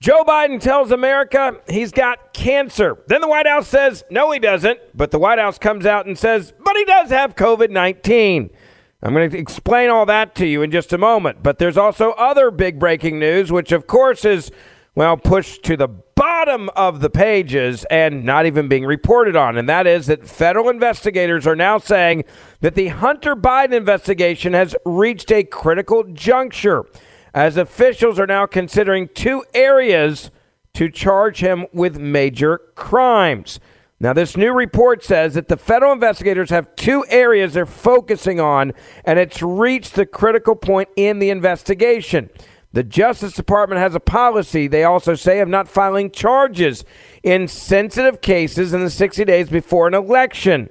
Joe Biden tells America he's got cancer. Then the White House says, no, he doesn't. But the White House comes out and says, but he does have COVID 19. I'm going to explain all that to you in just a moment. But there's also other big breaking news, which of course is, well, pushed to the bottom of the pages and not even being reported on. And that is that federal investigators are now saying that the Hunter Biden investigation has reached a critical juncture as officials are now considering two areas to charge him with major crimes. Now, this new report says that the federal investigators have two areas they're focusing on, and it's reached the critical point in the investigation. The Justice Department has a policy, they also say, of not filing charges in sensitive cases in the 60 days before an election.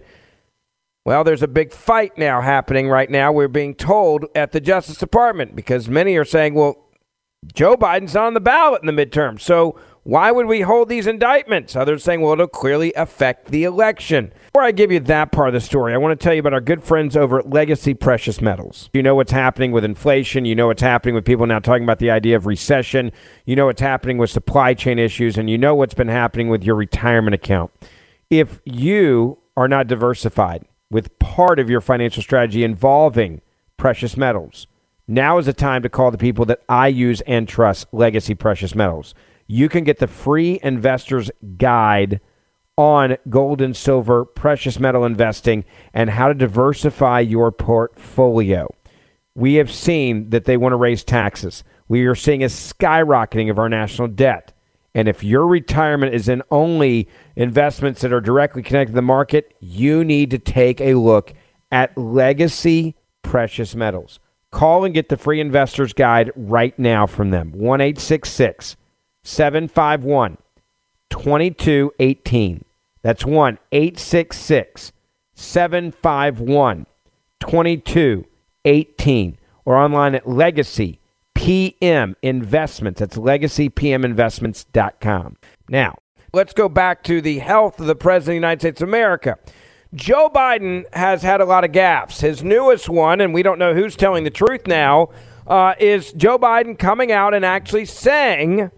Well, there's a big fight now happening right now. We're being told at the Justice Department because many are saying, well, Joe Biden's on the ballot in the midterm. So why would we hold these indictments? Others saying, well, it'll clearly affect the election. Before I give you that part of the story, I want to tell you about our good friends over at Legacy Precious Metals. You know what's happening with inflation. You know what's happening with people now talking about the idea of recession. You know what's happening with supply chain issues. And you know what's been happening with your retirement account. If you are not diversified, with part of your financial strategy involving precious metals. Now is the time to call the people that I use and trust, Legacy Precious Metals. You can get the free investor's guide on gold and silver, precious metal investing, and how to diversify your portfolio. We have seen that they want to raise taxes. We are seeing a skyrocketing of our national debt. And if your retirement is in only investments that are directly connected to the market, you need to take a look at Legacy Precious Metals. Call and get the free investor's guide right now from them. 1 751 2218. That's 1 866 751 2218. Or online at Legacy PM Investments. That's legacypminvestments.com. Now, let's go back to the health of the President of the United States of America. Joe Biden has had a lot of gaffes. His newest one, and we don't know who's telling the truth now, uh, is Joe Biden coming out and actually saying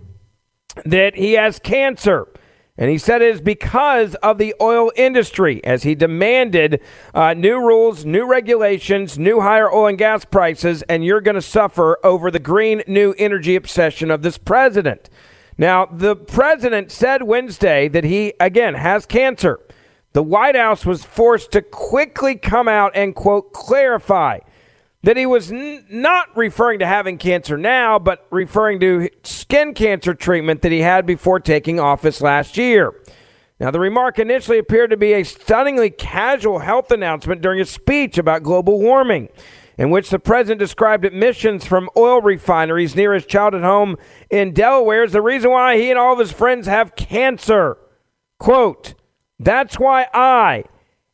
that he has cancer. And he said it is because of the oil industry, as he demanded uh, new rules, new regulations, new higher oil and gas prices, and you're going to suffer over the green new energy obsession of this president. Now, the president said Wednesday that he, again, has cancer. The White House was forced to quickly come out and, quote, clarify that he was n- not referring to having cancer now, but referring to skin cancer treatment that he had before taking office last year. Now, the remark initially appeared to be a stunningly casual health announcement during a speech about global warming, in which the president described emissions from oil refineries near his childhood home in Delaware as the reason why he and all of his friends have cancer. Quote, That's why I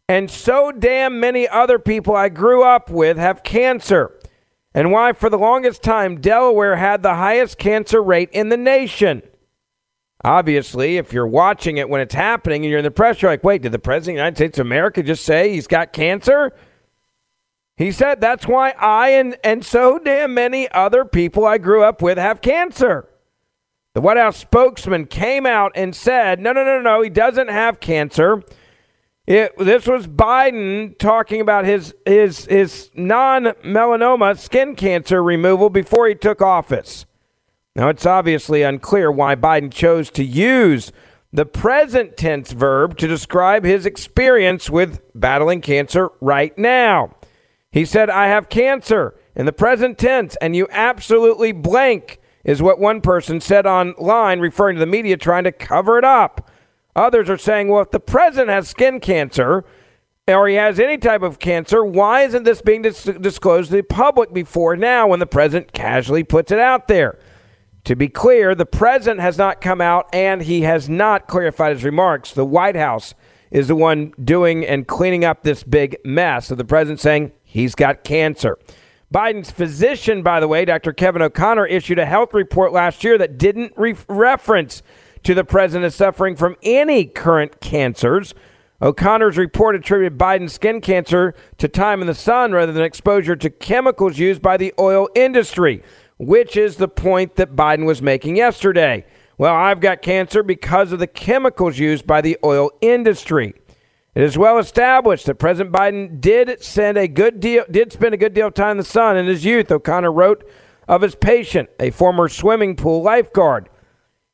and so damn many other people I grew up with have cancer, and why for the longest time Delaware had the highest cancer rate in the nation. Obviously, if you're watching it when it's happening and you're in the press, you're like, wait, did the President of the United States of America just say he's got cancer? He said, that's why I and, and so damn many other people I grew up with have cancer. The White House spokesman came out and said, no, no, no, no, he doesn't have cancer. It, this was Biden talking about his his his non-melanoma skin cancer removal before he took office. Now it's obviously unclear why Biden chose to use the present tense verb to describe his experience with battling cancer right now. He said, "I have cancer" in the present tense, and you absolutely blank is what one person said online, referring to the media trying to cover it up. Others are saying, well, if the president has skin cancer or he has any type of cancer, why isn't this being dis- disclosed to the public before now when the president casually puts it out there? To be clear, the president has not come out and he has not clarified his remarks. The White House is the one doing and cleaning up this big mess of the president saying he's got cancer. Biden's physician, by the way, Dr. Kevin O'Connor, issued a health report last year that didn't re- reference to the president suffering from any current cancers. O'Connor's report attributed Biden's skin cancer to time in the sun rather than exposure to chemicals used by the oil industry, which is the point that Biden was making yesterday. Well, I've got cancer because of the chemicals used by the oil industry. It is well established that President Biden did send a good deal did spend a good deal of time in the sun in his youth, O'Connor wrote of his patient, a former swimming pool lifeguard.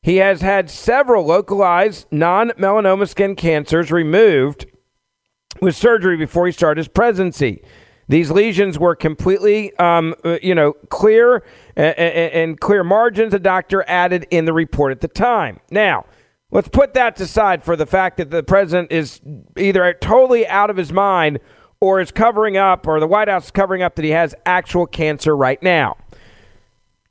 He has had several localized non melanoma skin cancers removed with surgery before he started his presidency. These lesions were completely, um, uh, you know, clear and, and clear margins. The doctor added in the report at the time. Now, let's put that aside for the fact that the president is either totally out of his mind or is covering up, or the White House is covering up that he has actual cancer right now.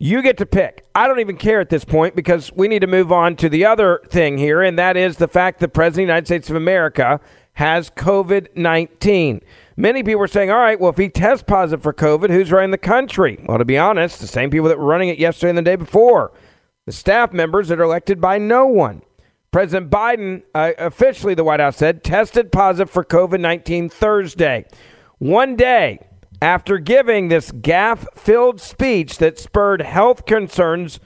You get to pick. I don't even care at this point because we need to move on to the other thing here, and that is the fact that President of the United States of America has COVID 19. Many people are saying, all right, well, if he tests positive for COVID, who's running the country? Well, to be honest, the same people that were running it yesterday and the day before. The staff members that are elected by no one. President Biden, uh, officially, the White House said, tested positive for COVID 19 Thursday. One day after giving this gaffe filled speech that spurred health concerns,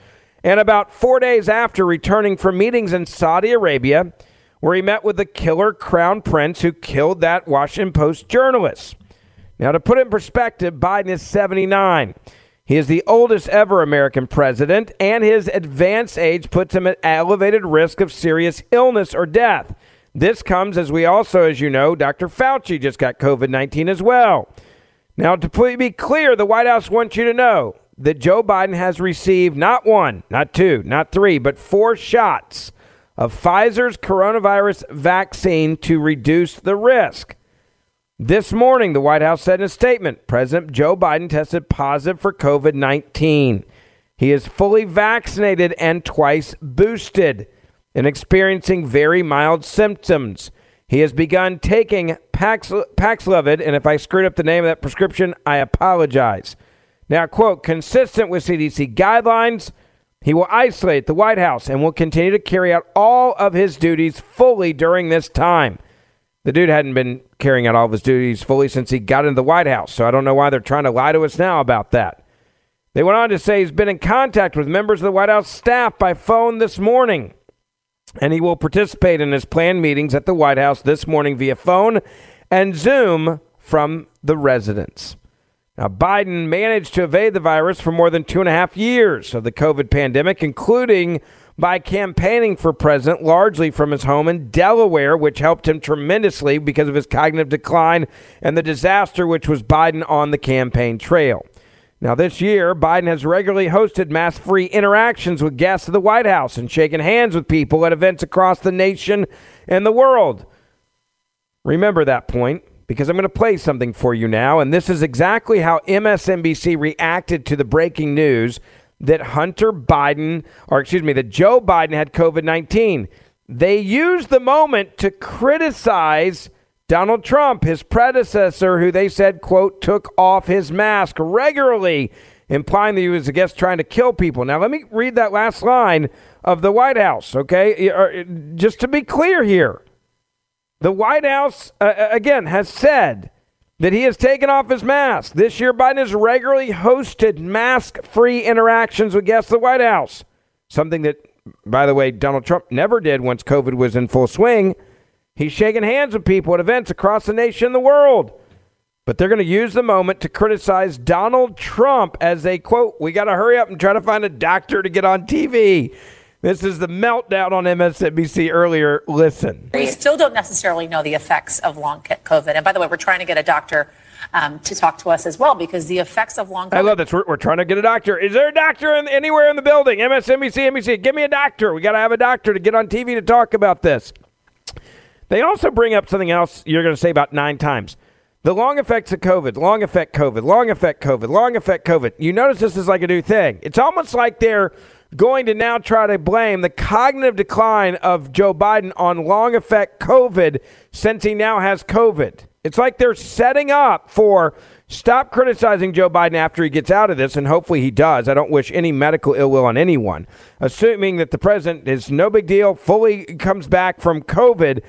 and about four days after returning from meetings in Saudi Arabia, where he met with the killer crown prince who killed that Washington Post journalist. Now, to put it in perspective, Biden is 79. He is the oldest ever American president, and his advanced age puts him at elevated risk of serious illness or death. This comes as we also, as you know, Dr. Fauci just got COVID 19 as well. Now, to be clear, the White House wants you to know that Joe Biden has received not one, not two, not three, but four shots of Pfizer's coronavirus vaccine to reduce the risk. This morning, the White House said in a statement President Joe Biden tested positive for COVID 19. He is fully vaccinated and twice boosted and experiencing very mild symptoms. He has begun taking Pax, Paxlovid, and if I screwed up the name of that prescription, I apologize. Now, quote, consistent with CDC guidelines, he will isolate the White House and will continue to carry out all of his duties fully during this time. The dude hadn't been carrying out all of his duties fully since he got into the White House, so I don't know why they're trying to lie to us now about that. They went on to say he's been in contact with members of the White House staff by phone this morning and he will participate in his planned meetings at the White House this morning via phone and Zoom from the residence. Now, Biden managed to evade the virus for more than two and a half years of the COVID pandemic, including by campaigning for president largely from his home in Delaware, which helped him tremendously because of his cognitive decline and the disaster which was Biden on the campaign trail. Now, this year, Biden has regularly hosted mass free interactions with guests of the White House and shaken hands with people at events across the nation and the world. Remember that point because I'm going to play something for you now. And this is exactly how MSNBC reacted to the breaking news that Hunter Biden, or excuse me, that Joe Biden had COVID 19. They used the moment to criticize Donald Trump, his predecessor, who they said, quote, took off his mask regularly, implying that he was, I guess, trying to kill people. Now, let me read that last line of the White House, okay? Just to be clear here. The White House, uh, again, has said that he has taken off his mask. This year, Biden has regularly hosted mask free interactions with guests of the White House. Something that, by the way, Donald Trump never did once COVID was in full swing. He's shaking hands with people at events across the nation and the world. But they're going to use the moment to criticize Donald Trump as they quote, We got to hurry up and try to find a doctor to get on TV. This is the meltdown on MSNBC earlier. Listen. We still don't necessarily know the effects of long COVID. And by the way, we're trying to get a doctor um, to talk to us as well because the effects of long COVID. I love this. We're, we're trying to get a doctor. Is there a doctor in, anywhere in the building? MSNBC, NBC, give me a doctor. We got to have a doctor to get on TV to talk about this. They also bring up something else you're going to say about nine times. The long effects of COVID, long effect COVID, long effect COVID, long effect COVID. You notice this is like a new thing. It's almost like they're going to now try to blame the cognitive decline of Joe Biden on long effect COVID since he now has COVID. It's like they're setting up for stop criticizing Joe Biden after he gets out of this, and hopefully he does. I don't wish any medical ill will on anyone. Assuming that the president is no big deal, fully comes back from COVID.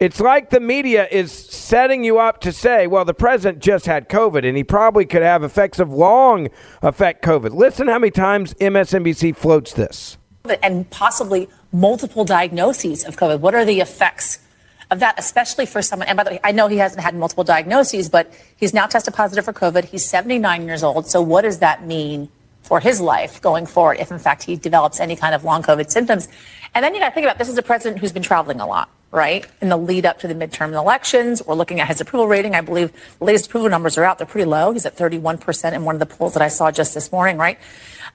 It's like the media is setting you up to say, well, the president just had COVID and he probably could have effects of long effect COVID. Listen how many times MSNBC floats this. And possibly multiple diagnoses of COVID. What are the effects of that, especially for someone? And by the way, I know he hasn't had multiple diagnoses, but he's now tested positive for COVID. He's 79 years old. So what does that mean for his life going forward if, in fact, he develops any kind of long COVID symptoms? And then you got to think about this is a president who's been traveling a lot right? In the lead up to the midterm elections, we're looking at his approval rating. I believe the latest approval numbers are out. They're pretty low. He's at 31% in one of the polls that I saw just this morning, right?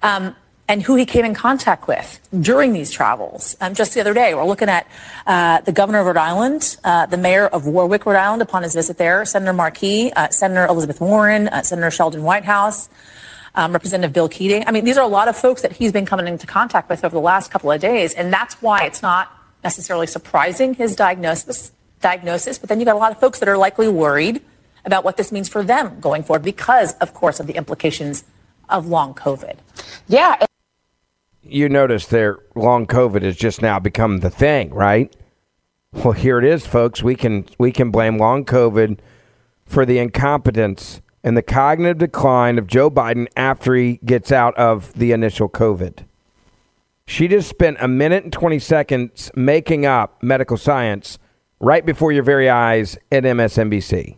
Um, and who he came in contact with during these travels. Um, just the other day, we're looking at uh, the governor of Rhode Island, uh, the mayor of Warwick, Rhode Island, upon his visit there, Senator Markey, uh, Senator Elizabeth Warren, uh, Senator Sheldon Whitehouse. Um, Representative Bill Keating. I mean, these are a lot of folks that he's been coming into contact with over the last couple of days, and that's why it's not necessarily surprising his diagnosis, diagnosis, but then you got a lot of folks that are likely worried about what this means for them going forward because, of course, of the implications of long COVID. Yeah. You notice their long COVID has just now become the thing, right? Well, here it is, folks. We can we can blame long COVID for the incompetence and the cognitive decline of Joe Biden after he gets out of the initial COVID. She just spent a minute and 20 seconds making up medical science right before your very eyes at MSNBC.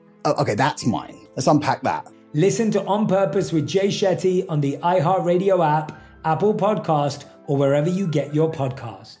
Oh, okay, that's mine. Let's unpack that. Listen to On Purpose with Jay Shetty on the iHeartRadio app, Apple Podcast, or wherever you get your podcasts.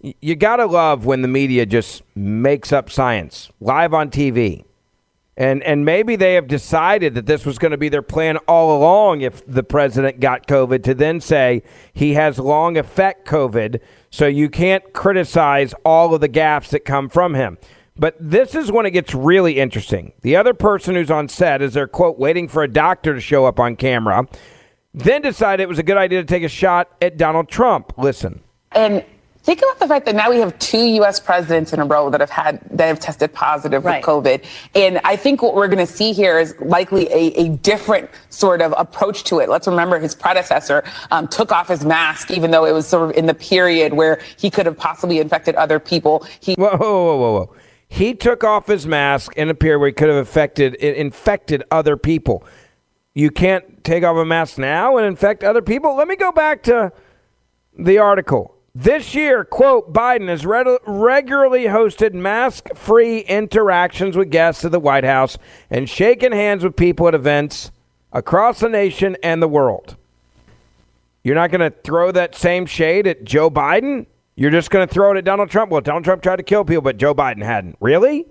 You gotta love when the media just makes up science live on TV. And, and maybe they have decided that this was going to be their plan all along if the president got COVID to then say he has long effect COVID, so you can't criticize all of the gaffes that come from him. But this is when it gets really interesting. The other person who's on set is they're, quote, waiting for a doctor to show up on camera, then decided it was a good idea to take a shot at Donald Trump. Listen. And Think about the fact that now we have two U.S. presidents in a row that have had that have tested positive right. with COVID, and I think what we're going to see here is likely a, a, different sort of approach to it. Let's remember his predecessor um, took off his mask, even though it was sort of in the period where he could have possibly infected other people. He whoa, whoa, whoa, whoa, whoa. He took off his mask in a period where he could have affected infected other people. You can't take off a mask now and infect other people. Let me go back to the article. This year, quote, Biden has re- regularly hosted mask free interactions with guests at the White House and shaken hands with people at events across the nation and the world. You're not going to throw that same shade at Joe Biden? You're just going to throw it at Donald Trump? Well, Donald Trump tried to kill people, but Joe Biden hadn't. Really?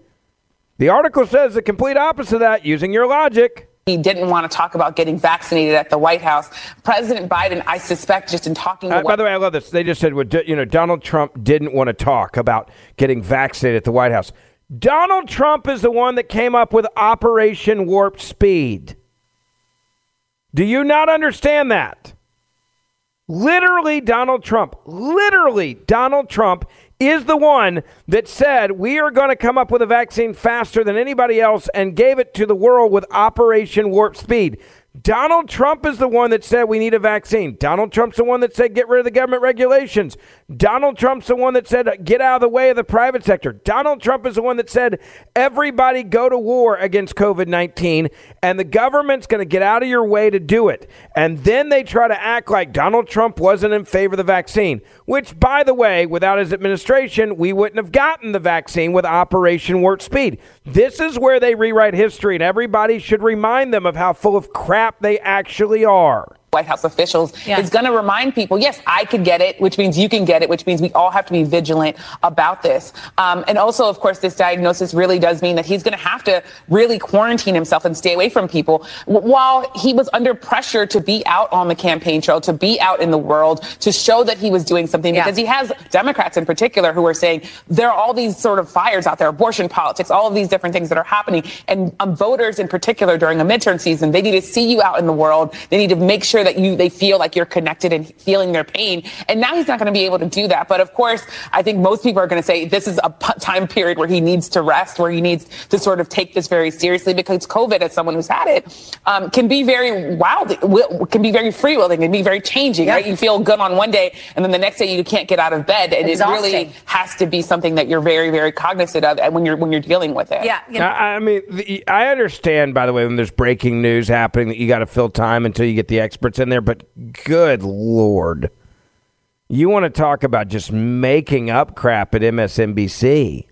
The article says the complete opposite of that using your logic he didn't want to talk about getting vaccinated at the White House. President Biden, I suspect, just in talking. Uh, by the way, I love this. They just said, you know, Donald Trump didn't want to talk about getting vaccinated at the White House. Donald Trump is the one that came up with Operation Warp Speed. Do you not understand that? Literally, Donald Trump, literally, Donald Trump is the one that said we are going to come up with a vaccine faster than anybody else and gave it to the world with Operation Warp Speed. Donald Trump is the one that said we need a vaccine. Donald Trump's the one that said get rid of the government regulations. Donald Trump's the one that said get out of the way of the private sector. Donald Trump is the one that said everybody go to war against COVID 19 and the government's going to get out of your way to do it. And then they try to act like Donald Trump wasn't in favor of the vaccine, which, by the way, without his administration, we wouldn't have gotten the vaccine with Operation Warp Speed. This is where they rewrite history, and everybody should remind them of how full of crap they actually are. White House officials yeah. is going to remind people, yes, I could get it, which means you can get it, which means we all have to be vigilant about this. Um, and also, of course, this diagnosis really does mean that he's going to have to really quarantine himself and stay away from people while he was under pressure to be out on the campaign trail, to be out in the world, to show that he was doing something yeah. because he has Democrats in particular who are saying there are all these sort of fires out there, abortion politics, all of these different things that are happening. And um, voters in particular during a midterm season, they need to see you out in the world. They need to make sure that you they feel like you're connected and feeling their pain. And now he's not going to be able to do that. But of course, I think most people are going to say this is a time period where he needs to rest, where he needs to sort of take this very seriously because COVID, as someone who's had it, um, can be very wild, will- can be very free willing, can be very changing. Right? You feel good on one day, and then the next day you can't get out of bed, and it really has to be something that you're very, very cognizant of and when you're when you're dealing with it. Yeah. I, I mean, the, I understand, by the way, when there's breaking news happening, that you got to fill time until you get the experts in there. But good lord, you want to talk about just making up crap at MSNBC?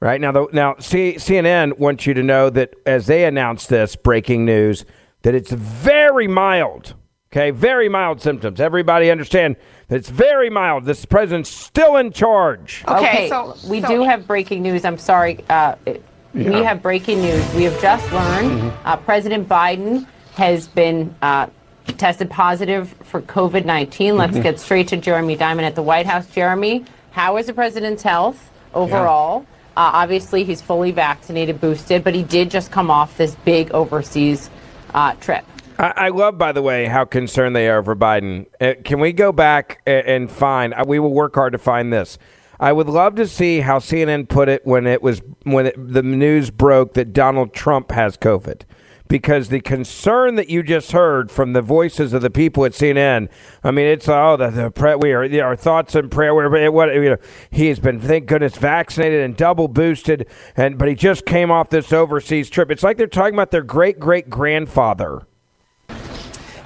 Right now, the, now C, CNN wants you to know that as they announce this breaking news, that it's very mild. Okay, very mild symptoms. Everybody understand that it's very mild. This president's still in charge. Okay, so we do have breaking news. I'm sorry. Uh, it- We have breaking news. We have just learned uh, President Biden has been uh, tested positive for COVID 19. Let's Mhm. get straight to Jeremy Diamond at the White House. Jeremy, how is the president's health overall? Uh, obviously, he's fully vaccinated, boosted, but he did just come off this big overseas uh, trip. I, I love, by the way, how concerned they are for Biden. Uh, can we go back a- and find? uh, We will work hard to find this. I would love to see how CNN put it when it was when it, the news broke that Donald Trump has COVID, because the concern that you just heard from the voices of the people at CNN. I mean, it's oh the, the pre, we are our thoughts and prayer. We're, what you know, he has been thank goodness vaccinated and double boosted, and but he just came off this overseas trip. It's like they're talking about their great great grandfather.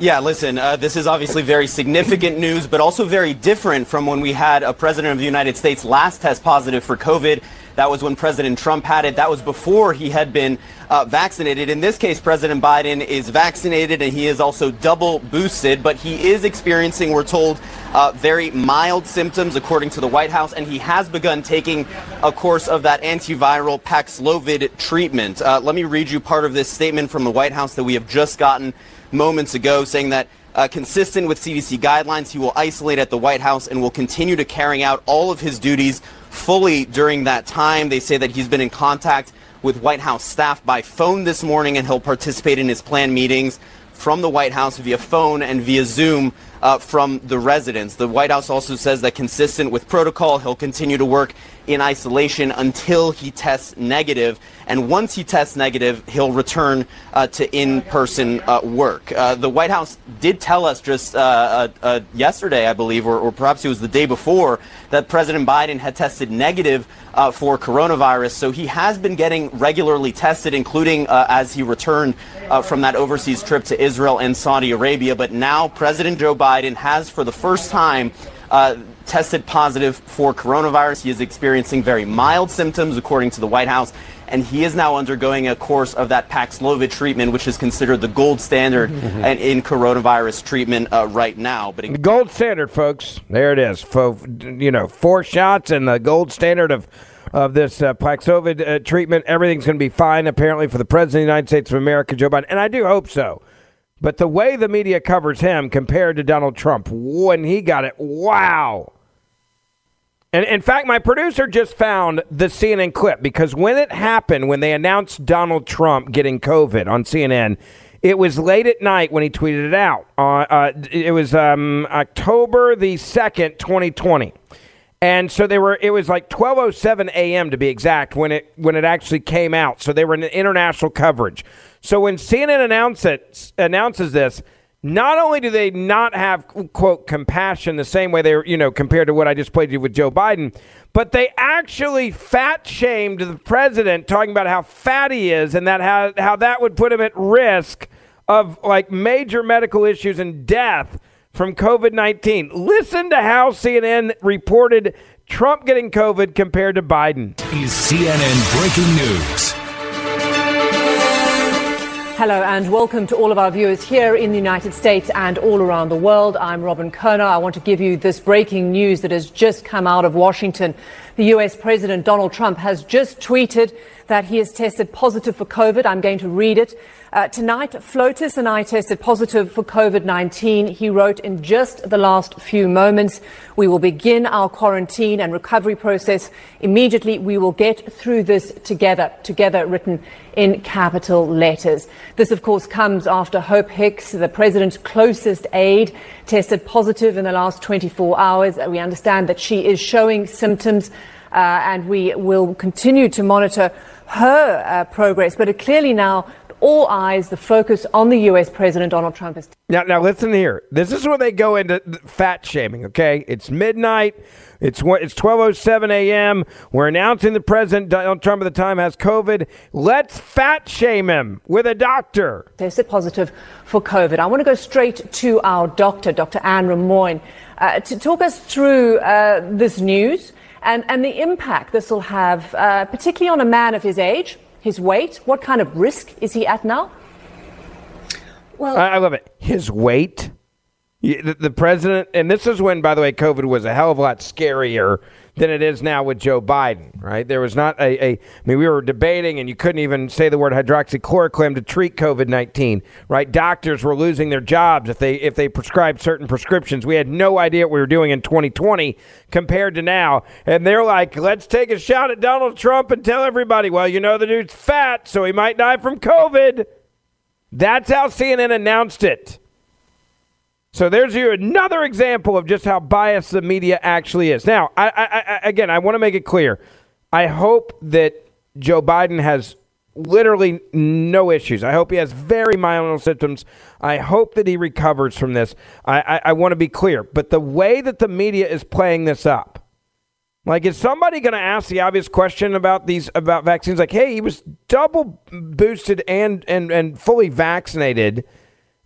Yeah, listen, uh, this is obviously very significant news, but also very different from when we had a president of the United States last test positive for COVID. That was when President Trump had it. That was before he had been uh, vaccinated. In this case, President Biden is vaccinated and he is also double boosted, but he is experiencing, we're told, uh, very mild symptoms, according to the White House, and he has begun taking a course of that antiviral Paxlovid treatment. Uh, let me read you part of this statement from the White House that we have just gotten moments ago, saying that uh, consistent with CDC guidelines, he will isolate at the White House and will continue to carry out all of his duties fully during that time. They say that he's been in contact with White House staff by phone this morning and he'll participate in his planned meetings from the White House via phone and via Zoom uh, from the residence. The White House also says that consistent with protocol, he'll continue to work in isolation until he tests negative. And once he tests negative, he'll return uh, to in-person uh, work. Uh, the White House did tell us just uh, uh, uh, yesterday, I believe, or, or perhaps it was the day before, that President Biden had tested negative for coronavirus. So he has been getting regularly tested, including as he returned from that overseas trip to Israel and Saudi Arabia. But now President Joe Biden has, for the first time, uh, tested positive for coronavirus. He is experiencing very mild symptoms, according to the White House, and he is now undergoing a course of that Paxlovid treatment, which is considered the gold standard Mhm. and in coronavirus treatment uh, right now. But The gold standard, folks. There it is. Fo- you know, four shots and the gold standard of of this uh, Paxlovid uh, treatment. Everything's going to be fine, apparently, for the president of the United States of America, Joe Biden, and I do hope so. But the way the media covers him compared to Donald Trump when he got it, wow. And in fact, my producer just found the CNN clip because when it happened, when they announced Donald Trump getting COVID on CNN, it was late at night when he tweeted it out. Uh, uh, it was um, October the 2nd, 2020. And so they were. It was like 12:07 a.m. to be exact when it when it actually came out. So they were in international coverage. So when CNN announce it, announces this, not only do they not have quote compassion the same way they were, you know, compared to what I just played you with Joe Biden, but they actually fat shamed the president, talking about how fat he is and that how how that would put him at risk of like major medical issues and death from COVID 19. Listen to how CNN reported Trump getting COVID compared to Biden. Is CNN breaking news? Hello and welcome to all of our viewers here in the United States and all around the world. I'm Robyn Curnow. I want to give you this breaking news that has just come out of Washington. The US President Donald Trump has just tweeted that he has tested positive for COVID. I'm going to read it. Uh, tonight, Flotus and I tested positive for COVID 19. He wrote in just the last few moments. We will begin our quarantine and recovery process immediately. We will get through this together, together written in capital letters. This, of course, comes after Hope Hicks, the president's closest aide, tested positive in the last 24 hours. We understand that she is showing symptoms. Uh, and we will continue to monitor her uh, progress. But clearly now, all eyes, the focus on the U.S. President Donald Trump is. Now, now listen here. This is where they go into fat shaming. Okay, it's midnight. It's it's 12:07 a.m. We're announcing the president Donald Trump at the time has COVID. Let's fat shame him with a doctor. Tested positive for COVID. I want to go straight to our doctor, Dr. Anne Rimoin, uh, to talk us through uh, this news and, and the impact this will have, uh, particularly on a man of his age his weight? What kind of risk is he at now? Well, I, I love it. His weight. The, the president, and this is when, by the way, COVID was a hell of a lot scarier than it is now with Joe Biden, right? There was not a, a I mean, we were debating and you couldn't even say the word hydroxychloroquine to treat COVID 19, right? Doctors were losing their jobs if they, if they prescribed certain prescriptions. We had no idea what we were doing in 2020 compared to now. And they're like, let's take a shot at Donald Trump and tell everybody, well, you know, the dude's fat, so he might die from COVID. That's how CNN announced it. So there's you another example of just how biased the media actually is. Now, I, I, I, again, I want to make it clear. I hope that Joe Biden has literally no issues. I hope he has very mild symptoms. I hope that he recovers from this. I, I, want to be clear. But the way that the media is playing this up, like, is somebody going to ask the obvious question about these about vaccines? Like, hey, he was double boosted and and and fully vaccinated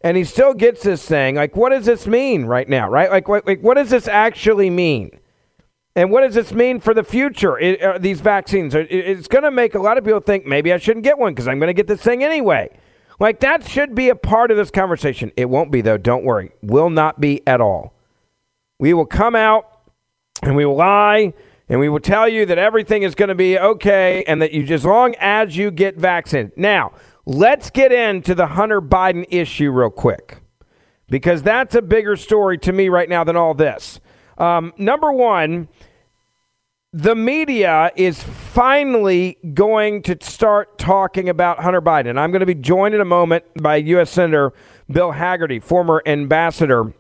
and he still gets this thing. Like, what does this mean right now, right? Like, what, like, what does this actually mean? And what does this mean for the future? It, uh, these vaccines, it, it's going to make a lot of people think maybe I shouldn't get one because I'm going to get this thing anyway. Like, that should be a part of this conversation. It won't be, though. Don't worry. Will not be at all. We will come out and we will lie and we will tell you that everything is going to be okay and that you, as long as you get vaccinated. Now, Let's get into the Hunter Biden issue real quick because that's a bigger story to me right now than all this. Um, number one, the media is finally going to start talking about Hunter Biden. I'm going to be joined in a moment by U.S. Senator Bill Hagerty, former ambassador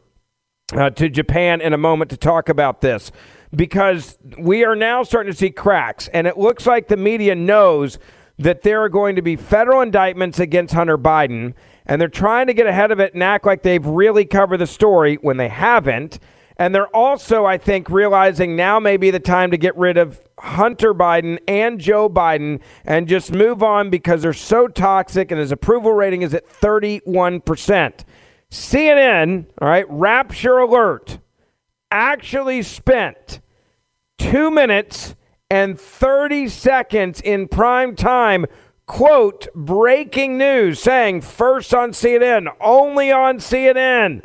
uh, to Japan, in a moment to talk about this because we are now starting to see cracks, and it looks like the media knows that there are going to be federal indictments against Hunter Biden, and they're trying to get ahead of it and act like they've really covered the story when they haven't. And they're also, I think, realizing now may be the time to get rid of Hunter Biden and Joe Biden and just move on because they're so toxic and his approval rating is at 31%. CNN, all right, Rapture Alert, actually spent two minutes and 30 seconds in prime time. Quote, breaking news saying first on CNN, only on CNN.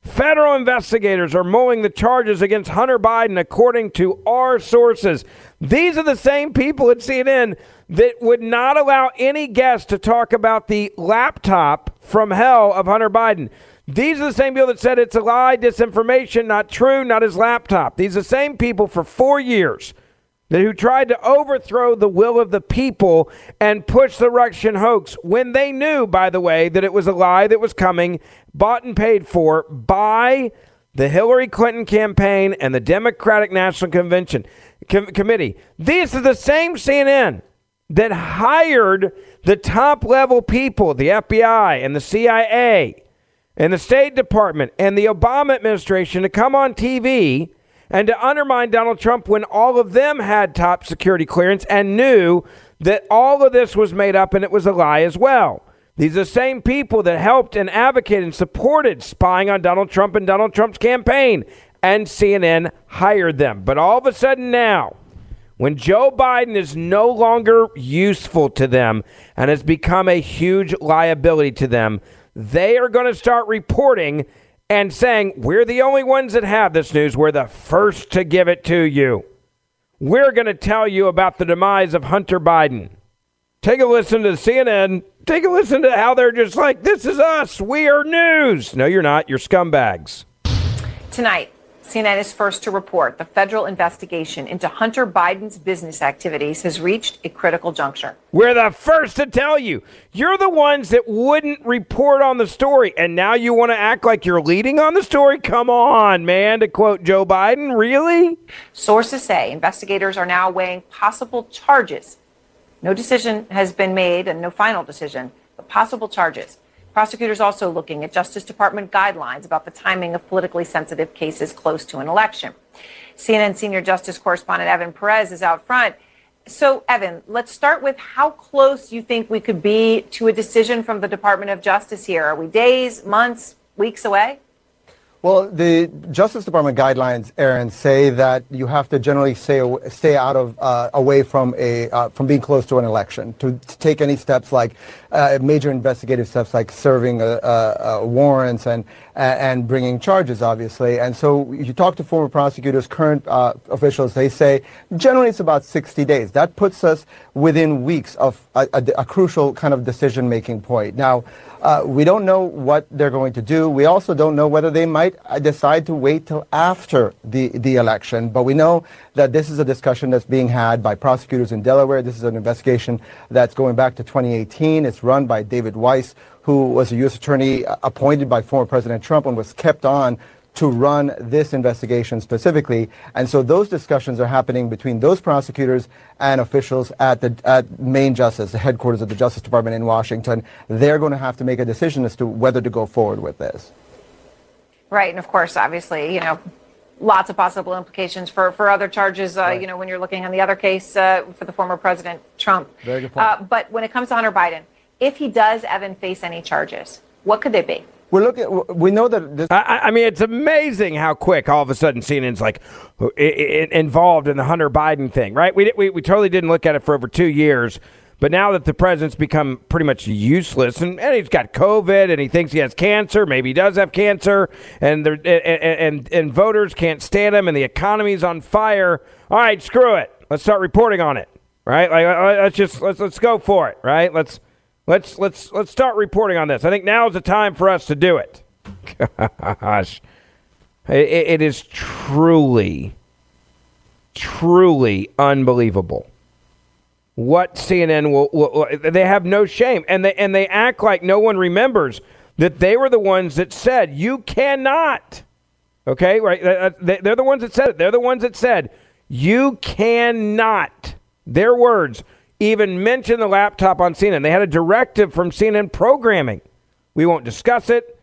Federal investigators are mulling the charges against Hunter Biden, according to our sources. These are the same people at CNN that would not allow any guest to talk about the laptop from hell of Hunter Biden. These are the same people that said it's a lie, disinformation, not true, not his laptop. These are the same people for four years who tried to overthrow the will of the people and push the Russian hoax when they knew, by the way, that it was a lie that was coming, bought and paid for by the Hillary Clinton campaign and the Democratic National Convention Com- Committee. This is the same CNN that hired the top level people, the FBI and the CIA and the State Department and the Obama administration to come on TV and to undermine Donald Trump when all of them had top security clearance and knew that all of this was made up and it was a lie as well. These are the same people that helped and advocated and supported spying on Donald Trump and Donald Trump's campaign, and CNN hired them. But all of a sudden now, when Joe Biden is no longer useful to them and has become a huge liability to them, they are going to start reporting and saying, We're the only ones that have this news. We're the first to give it to you. We're going to tell you about the demise of Hunter Biden. Take a listen to CNN. Take a listen to how they're just like, this is us. We are news. No, you're not. You're scumbags. Tonight, CNN is first to report the federal investigation into Hunter Biden's business activities has reached a critical juncture. We're the first to tell you. You're the ones that wouldn't report on the story, and now you want to act like you're leading on the story? Come on, man, to quote Joe Biden. Really? Sources say investigators are now weighing possible charges. No decision has been made and no final decision, but possible charges. Prosecutors also looking at Justice Department guidelines about the timing of politically sensitive cases close to an election. CNN senior justice correspondent Evan Perez is out front. So, Evan, let's start with how close you think we could be to a decision from the Department of Justice here. Are we days, months, weeks away? Well, the Justice Department guidelines, Erin, say that you have to generally stay stay out of uh, away from a uh, from being close to an election to, to take any steps like uh, major investigative steps like serving warrants and and bringing charges, obviously. And so you talk to former prosecutors, current uh, officials, they say generally it's about 60 days. That puts us within weeks of a, a, a crucial kind of decision making point. Now. Uh, we don't know what they're going to do. We also don't know whether they might uh, decide to wait till after the, the election. But we know that this is a discussion that's being had by prosecutors in Delaware. This is an investigation that's going back to 2018. It's run by David Weiss, who was a U.S. attorney uh, appointed by former President Trump and was kept on to run this investigation specifically. And so those discussions are happening between those prosecutors and officials at the at main justice, the headquarters of the Justice Department in Washington. They're going to have to make a decision as to whether to go forward with this. Right, and of course, obviously, you know, lots of possible implications for, for other charges, uh, right. you know, when you're looking on the other case uh, for the former President Trump. Very good point. Uh, but when it comes to Hunter Biden, if he does, Evan, face any charges, what could they be? We're looking. We know that. This- I, I, mean, it's amazing how quick all of a sudden CNN's like involved in the Hunter Biden thing, right? We, we we totally didn't look at it for over two years, but now that the president's become pretty much useless, and, and he's got COVID, and he thinks he has cancer, maybe he does have cancer, and and, and and voters can't stand him, and the economy's on fire. All right, screw it. Let's start reporting on it, right? Like uh, uh, let's just let's let's go for it, right? Let's Let's let's let's start reporting on this. I think now is the time for us to do it. Gosh, it, it is truly, truly unbelievable. What CNN will, will, they have no shame, and they and they act like no one remembers that they were the ones that said you cannot. Okay, right? They're the ones that said it. They're the ones that said you cannot. Their words even mention the laptop on CNN. They had a directive from CNN programming. We won't discuss it.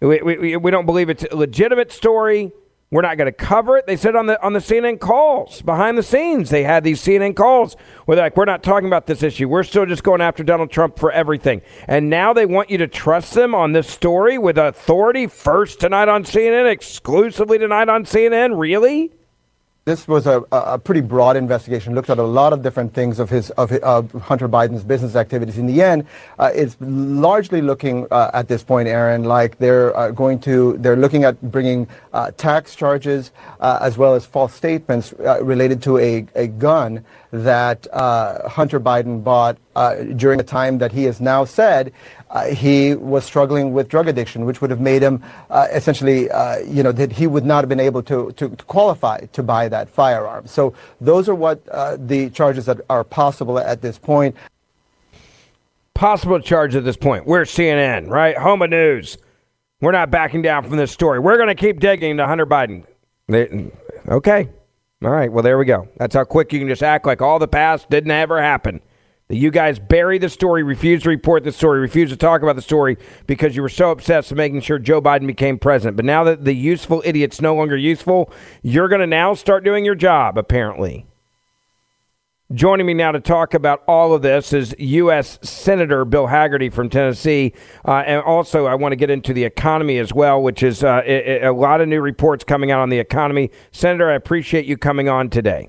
We, we, we don't believe it's a legitimate story. We're not going to cover it. They said on the on the CNN calls behind the scenes, they had these CNN calls where they're like, "We're not talking about this issue. We're still just going after Donald Trump for everything." And now they want you to trust them on this story with authority first tonight on CNN, exclusively tonight on CNN. Really? This was a, a pretty broad investigation, looked at a lot of different things of his of, of Hunter Biden's business activities. In the end, uh, it's largely looking uh, at this point, Erin, like they're uh, going to they're looking at bringing uh, tax charges uh, as well as false statements related to a, a gun that Hunter Biden bought during a time that he has now said uh, he was struggling with drug addiction, which would have made him uh, essentially, uh, you know, that he would not have been able to, to, to, qualify to buy that firearm. So those are what uh, the charges that are possible at this point. Possible charge at this point. We're CNN, right? Home of News. We're not backing down from this story. We're going to keep digging to Hunter Biden. They, okay. All right. Well, there we go. That's how quick you can just act like all the past didn't ever happen that you guys bury the story, refuse to report the story, refuse to talk about the story because you were so obsessed with making sure Joe Biden became president. But now that the useful idiot's no longer useful, you're going to now start doing your job, apparently. Joining me now to talk about all of this is U.S. Senator Bill Hagerty from Tennessee. Uh, and also, I want to get into the economy as well, which is uh, a, a lot of new reports coming out on the economy. Senator, I appreciate you coming on today.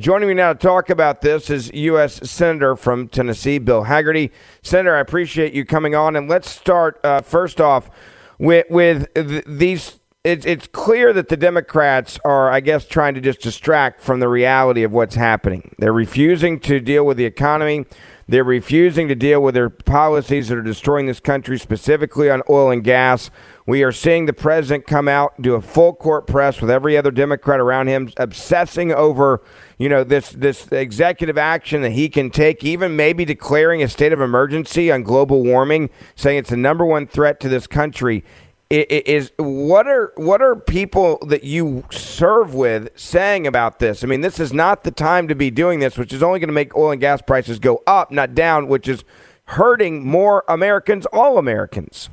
Joining me now to talk about this is U.S. Senator from Tennessee, Bill Hagerty. Senator, I appreciate you coming on, and let's start uh, first off with with th- these. It's it's clear that the Democrats are, I guess, trying to just distract from the reality of what's happening. They're refusing to deal with the economy. They're refusing to deal with their policies that are destroying this country, specifically on oil and gas. We are seeing the president come out, do a full court press with every other Democrat around him, obsessing over, you know, this this executive action that he can take, even maybe declaring a state of emergency on global warming, saying it's the number one threat to this country. Is what are what are people that you serve with saying about this? I mean, this is not the time to be doing this, which is only going to make oil and gas prices go up, not down, which is hurting more Americans, all Americans.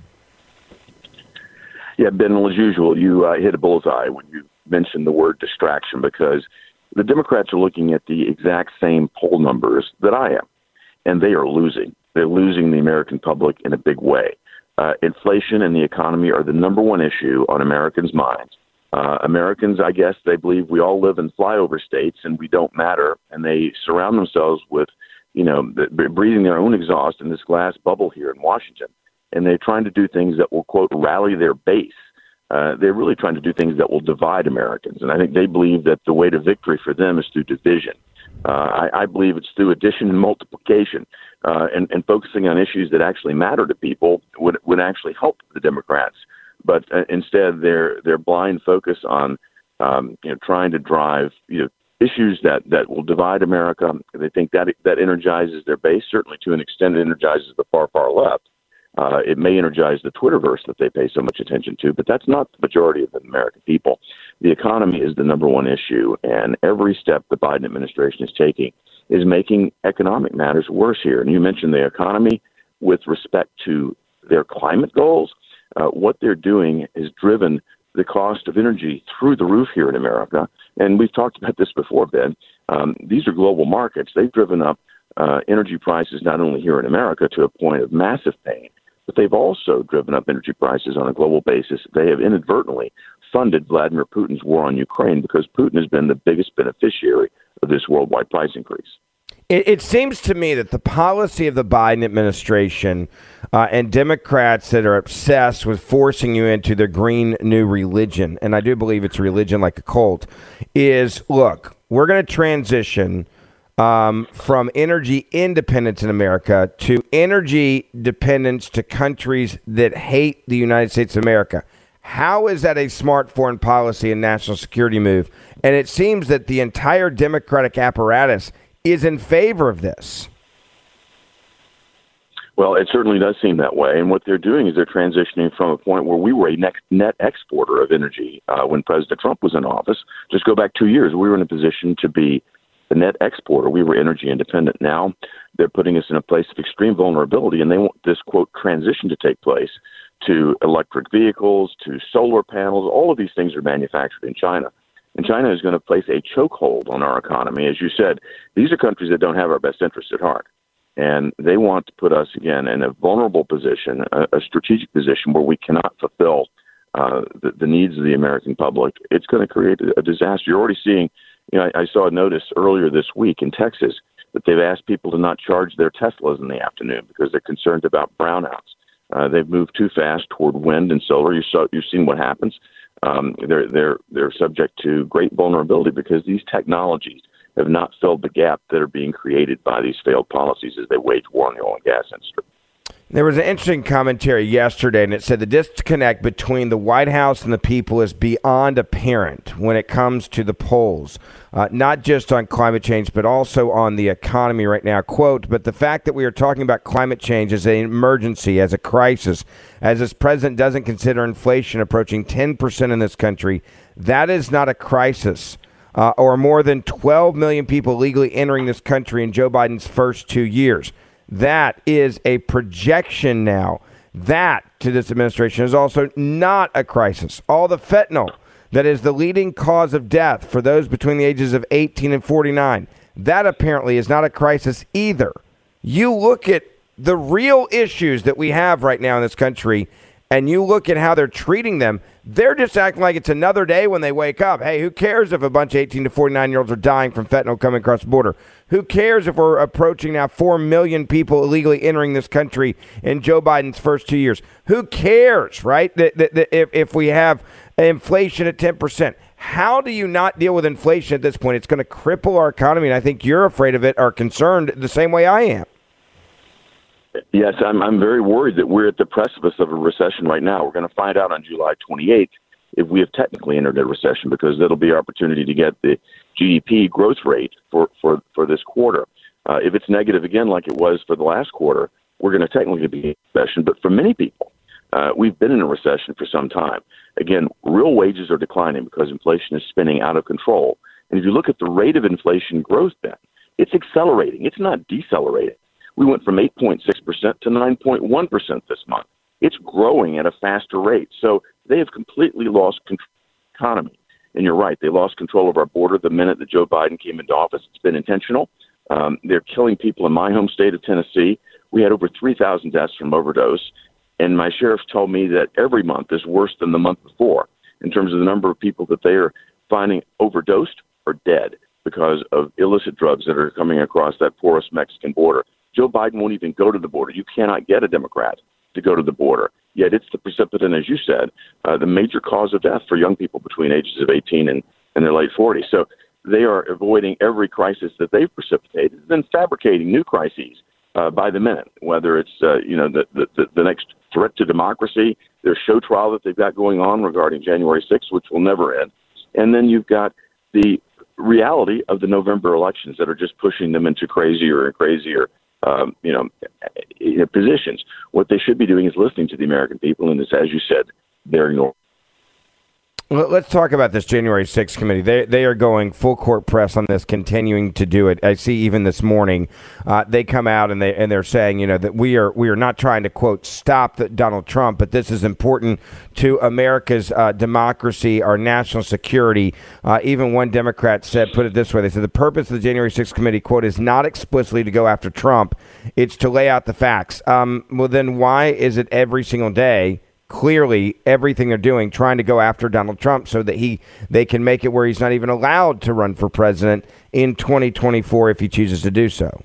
Yeah, Ben, as usual, you uh, hit a bullseye when you mentioned the word distraction because the Democrats are looking at the exact same poll numbers that I am, and they are losing. They're losing the American public in a big way. Uh, inflation and the economy are the number one issue on Americans' minds. Uh, Americans, I guess, they believe we all live in flyover states and we don't matter, and they surround themselves with, you know, breathing their own exhaust in this glass bubble here in Washington and they're trying to do things that will quote rally their base. Uh, they're really trying to do things that will divide Americans, and I think they believe that the way to victory for them is through division. Uh, I, I believe it's through addition and multiplication, uh, and, and focusing on issues that actually matter to people would would actually help the Democrats. But uh, instead, their their blind focus on um, you know trying to drive you know issues that that will divide America. They think that that energizes their base. Certainly, to an extent, it energizes the far far left. Uh, it may energize the Twitterverse that they pay so much attention to, but that's not the majority of the American people. The economy is the number one issue, and every step the Biden administration is taking is making economic matters worse here. And you mentioned the economy with respect to their climate goals. Uh, what they're doing is driven the cost of energy through the roof here in America. And we've talked about this before, Ben. Um, these are global markets. They've driven up uh, energy prices not only here in America to a point of massive pain, but they've also driven up energy prices on a global basis. They have inadvertently funded Vladimir Putin's war on Ukraine because Putin has been the biggest beneficiary of this worldwide price increase. It, it seems to me that the policy of the Biden administration uh, and Democrats that are obsessed with forcing you into the green new religion, and I do believe it's religion like a cult, is look, we're going to transition um, from energy independence in America to energy dependence to countries that hate the United States of America. How is that a smart foreign policy and national security move? And it seems that the entire Democratic apparatus is in favor of this. Well, it certainly does seem that way. And what they're doing is they're transitioning from a point where we were a net, exporter of energy uh, when President Trump was in office. Just go back two years, we were in a position to be the net exporter. We were energy independent. Now they're putting us in a place of extreme vulnerability, and they want this quote transition to take place to electric vehicles, to solar panels. All of these things are manufactured in China. And China is going to place a chokehold on our economy. As you said, these are countries that don't have our best interests at heart. And they want to put us again in a vulnerable position, a, a strategic position where we cannot fulfill uh, the, the, needs of the American public. It's going to create a, a disaster. You're already seeing, you know, I, I saw a notice earlier this week in Texas that they've asked people to not charge their Teslas in the afternoon because they're concerned about brownouts. Uh, they've moved too fast toward wind and solar. You saw, you've seen what happens um, they're they're they're subject to great vulnerability because these technologies have not filled the gap that are being created by these failed policies as they wage war on the oil and gas industry. There was an interesting commentary yesterday, and it said the disconnect between the White House and the people is beyond apparent when it comes to the polls, uh, not just on climate change, but also on the economy right now. Quote, but the fact that we are talking about climate change as an emergency, as a crisis, as this president doesn't consider inflation approaching 10% in this country, that is not a crisis. Uh, or more than 12 million people legally entering this country in Joe Biden's first two years. That is a projection now. That, to this administration, is also not a crisis. All the fentanyl that is the leading cause of death for those between the ages of 18 and 49, that apparently is not a crisis either. You look at the real issues that we have right now in this country, and you look at how they're treating them, they're just acting like it's another day when they wake up. Hey, who cares if a bunch of 18 to 49 year olds are dying from fentanyl coming across the border? Who cares if we're approaching now 4 million people illegally entering this country in Joe Biden's first two years? Who cares, right? That, that, that if, if we have inflation at 10%. How do you not deal with inflation at this point? It's going to cripple our economy, and I think you're afraid of it, are concerned the same way I am. Yes, I'm, I'm very worried that we're at the precipice of a recession right now. We're going to find out on July 28th if we have technically entered a recession because that'll be our opportunity to get the GDP growth rate for, for, for this quarter. Uh, if it's negative again, like it was for the last quarter, we're going to technically be in a recession. But for many people, uh, we've been in a recession for some time. Again, real wages are declining because inflation is spinning out of control. And if you look at the rate of inflation growth, then it's accelerating. It's not decelerating. We went from 8.6% to 9.1% this month. It's growing at a faster rate. So they have completely lost control of the economy. And you're right, they lost control of our border the minute that Joe Biden came into office. It's been intentional. Um, they're killing people in my home state of Tennessee. We had over 3,000 deaths from overdose. And my sheriff told me that every month is worse than the month before in terms of the number of people that they are finding overdosed or dead because of illicit drugs that are coming across that porous Mexican border. Joe Biden won't even go to the border. You cannot get a Democrat to go to the border. Yet it's the precipitant, as you said, uh, the major cause of death for young people between ages of 18 and, and their late 40s. So they are avoiding every crisis that they've precipitated, then fabricating new crises uh, by the minute. Whether it's uh, you know the, the the next threat to democracy, their show trial that they've got going on regarding January 6th, which will never end, and then you've got the reality of the November elections that are just pushing them into crazier and crazier um, you know, positions. What they should be doing is listening to the American people, and it's, as you said, they're ignoring. Let's talk about this January 6th committee. They, they are going full court press on this, continuing to do it. I see even this morning uh, they come out and they and they're saying, you know, that we are we are not trying to quote stop the, Donald Trump, but this is important to America's uh, democracy, our national security. Uh, even one Democrat said, put it this way: they said the purpose of the January 6th committee quote is not explicitly to go after Trump; it's to lay out the facts. Um, well, then why is it every single day? Clearly everything they're doing trying to go after Donald Trump so that he they can make it where he's not even allowed to run for president in 2024 if he chooses to do so.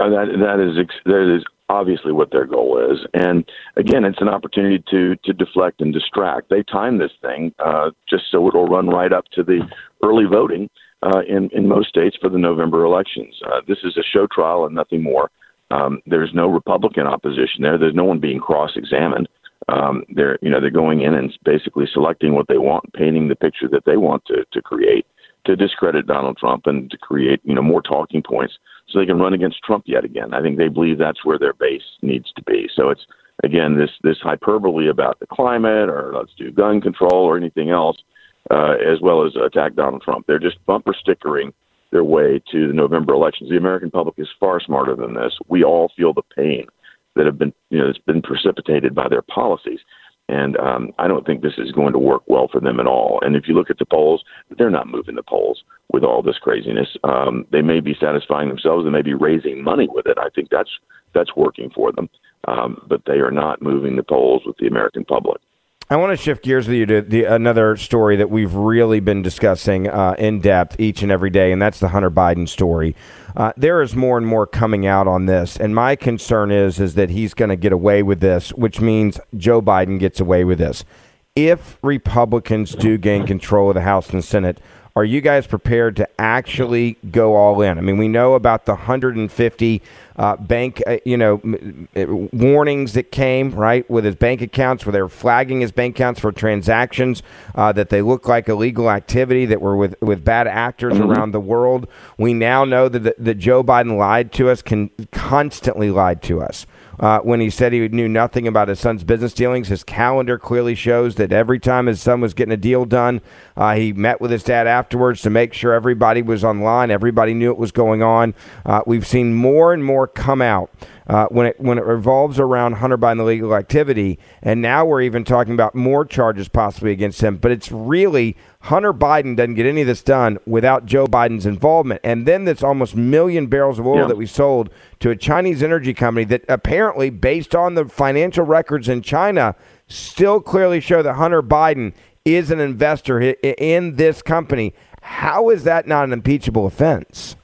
Uh, that that is that is obviously what their goal is, and again, it's an opportunity to to deflect and distract. They time this thing uh, just so it'll run right up to the early voting uh, in in most states for the November elections. Uh, this is a show trial and nothing more. Um, there's no Republican opposition there. There's no one being cross-examined. Um, they're you know they're going in and basically selecting what they want, painting the picture that they want to to create to discredit Donald Trump and to create you know more talking points so they can run against Trump yet again. I think they believe that's where their base needs to be. So it's again this this hyperbole about the climate or let's do gun control or anything else, uh, as well as attack Donald Trump. They're just bumper stickering their way to the November elections. The American public is far smarter than this. We all feel the pain that have been, you know, that's been precipitated by their policies. And um, I don't think this is going to work well for them at all. And if you look at the polls, they're not moving the polls with all this craziness. Um, they may be satisfying themselves. They may be raising money with it. I think that's that's working for them. Um, but they are not moving the polls with the American public. I want to shift gears with you to the, another story that we've really been discussing uh, in depth each and every day, and that's the Hunter Biden story. Uh, there is more and more coming out on this, and my concern is is that he's going to get away with this, which means Joe Biden gets away with this. If Republicans do gain control of the House and Senate, are you guys prepared to actually go all in? I mean, we know about the 150 uh, bank, uh, you know, m- m- warnings that came right with his bank accounts, where they were flagging his bank accounts for transactions uh, that they look like illegal activity that were with with bad actors mm-hmm. around the world. We now know that that Joe Biden lied to us, can constantly lied to us uh, when he said he knew nothing about his son's business dealings. His calendar clearly shows that every time his son was getting a deal done, uh, he met with his dad afterwards to make sure everybody was online, everybody knew what was going on. Uh, we've seen more and more come out uh, when it when it revolves around Hunter Biden illegal activity, and now we're even talking about more charges possibly against him. But it's really Hunter Biden doesn't get any of this done without Joe Biden's involvement. And then this almost million barrels of oil yeah. that we sold to a Chinese energy company that apparently, based on the financial records in China, still clearly show that Hunter Biden is an investor in this company. How is that not an impeachable offense?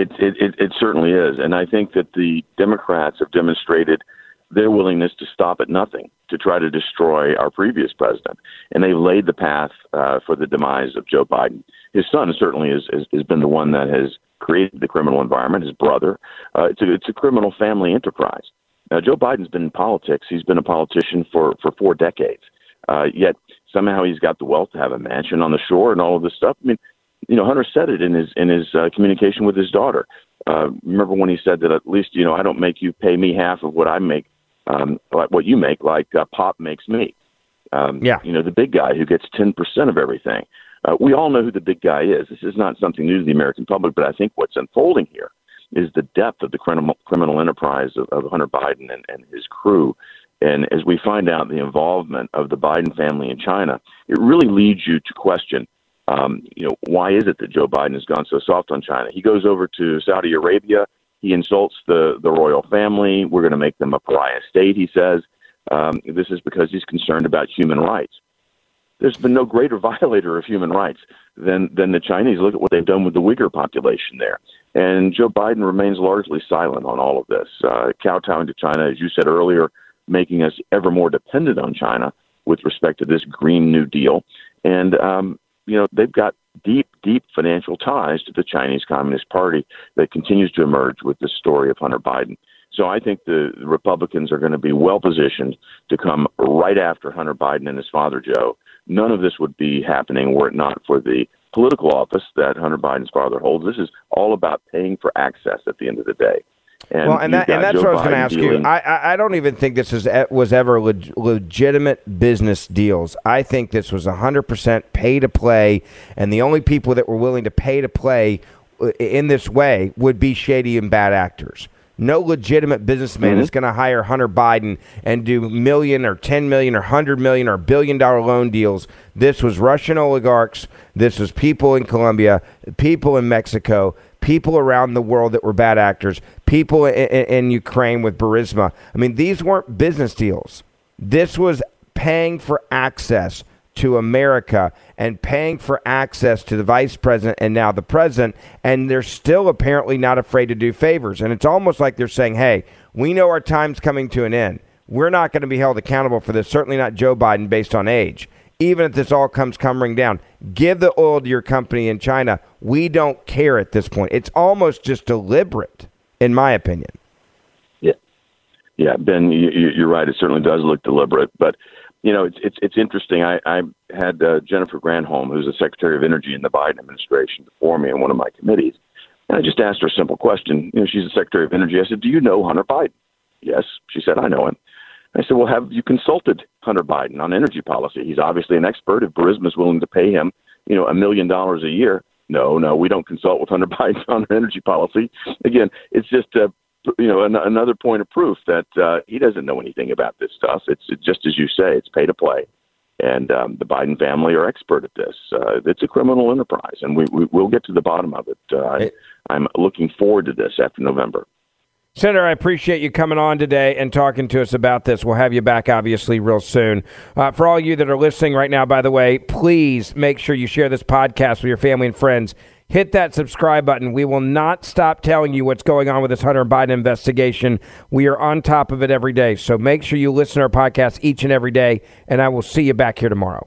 It, it, it, it certainly is. And I think that the Democrats have demonstrated their willingness to stop at nothing to try to destroy our previous president. And they've laid the path uh, for the demise of Joe Biden. His son certainly has, has, has been the one that has created the criminal environment, his brother. Uh, it's, a, it's a criminal family enterprise. Now, Joe Biden's been in politics. He's been a politician for, for four decades. Uh, yet somehow he's got the wealth to have a mansion on the shore and all of this stuff. I mean, you know, Hunter said it in his in his uh, communication with his daughter. Uh, remember when he said that at least you know I don't make you pay me half of what I make, um, like what you make, like uh, Pop makes me. Um, yeah. You know, the big guy who gets ten percent of everything. Uh, we all know who the big guy is. This is not something new to the American public, but I think what's unfolding here is the depth of the criminal criminal enterprise of, of Hunter Biden and, and his crew. And as we find out the involvement of the Biden family in China, it really leads you to question um, you know, why is it that Joe Biden has gone so soft on China? He goes over to Saudi Arabia. He insults the, the royal family. We're going to make them a pariah state, he says. Um, this is because he's concerned about human rights. There's been no greater violator of human rights than, than the Chinese. Look at what they've done with the Uyghur population there. And Joe Biden remains largely silent on all of this, uh, kowtowing to China, as you said earlier, making us ever more dependent on China with respect to this Green New Deal. And um, you know, they've got deep, deep financial ties to the Chinese Communist Party that continues to emerge with the story of Hunter Biden. So I think the Republicans are going to be well positioned to come right after Hunter Biden and his father Joe. None of this would be happening were it not for the political office that Hunter Biden's father holds. This is all about paying for access at the end of the day. And well, and, that, and that's Joe what I was going to ask dealing- you. I, I I don't even think this is e, was ever leg, legitimate business deals. I think this was hundred percent pay to play, and the only people that were willing to pay to play uh, in this way would be shady and bad actors. No legitimate businessman Mm-hmm. is going to hire Hunter Biden and do million or ten million or hundred million or billion dollar loan deals. This was Russian oligarchs. This was people in Colombia, people in Mexico, people around the world that were bad actors, people in, in, in Ukraine with Burisma. I mean, these weren't business deals. This was paying for access to America and paying for access to the vice president and now the president. And they're still apparently not afraid to do favors. And it's almost like they're saying, hey, we know our time's coming to an end. We're not going to be held accountable for this, certainly not Joe Biden based on age. Even if this all comes cumbering down, give the oil to your company in China. We don't care at this point. It's almost just deliberate, in my opinion. Yeah, yeah, Ben, you, you're right. It certainly does look deliberate, but you know, it's it's it's interesting. I, I had uh, Jennifer Granholm, who's the Secretary of Energy in the Biden administration, before me in one of my committees, and I just asked her a simple question. You know, she's the Secretary of Energy. I said, "Do you know Hunter Biden?" Yes, she said, "I know him." I said, "Well, have you consulted Hunter Biden on energy policy? He's obviously an expert. If Burisma is willing to pay him, you know, a million dollars a year, no, no, we don't consult with Hunter Biden on energy policy. Again, it's just uh, you know an- another point of proof that uh, he doesn't know anything about this stuff. It's it's just as you say, it's pay to play, and um, the Biden family are expert at this. Uh, it's a criminal enterprise, and we, we we'll get to the bottom of it. Uh, I, I'm looking forward to this after November. Senator, I appreciate you coming on today and talking to us about this. We'll have you back, obviously, real soon. Uh, for all you that are listening right now, by the way, please make sure you share this podcast with your family and friends. Hit that subscribe button. We will not stop telling you what's going on with this Hunter Biden investigation. We are on top of it every day. So make sure you listen to our podcast each and every day, and I will see you back here tomorrow.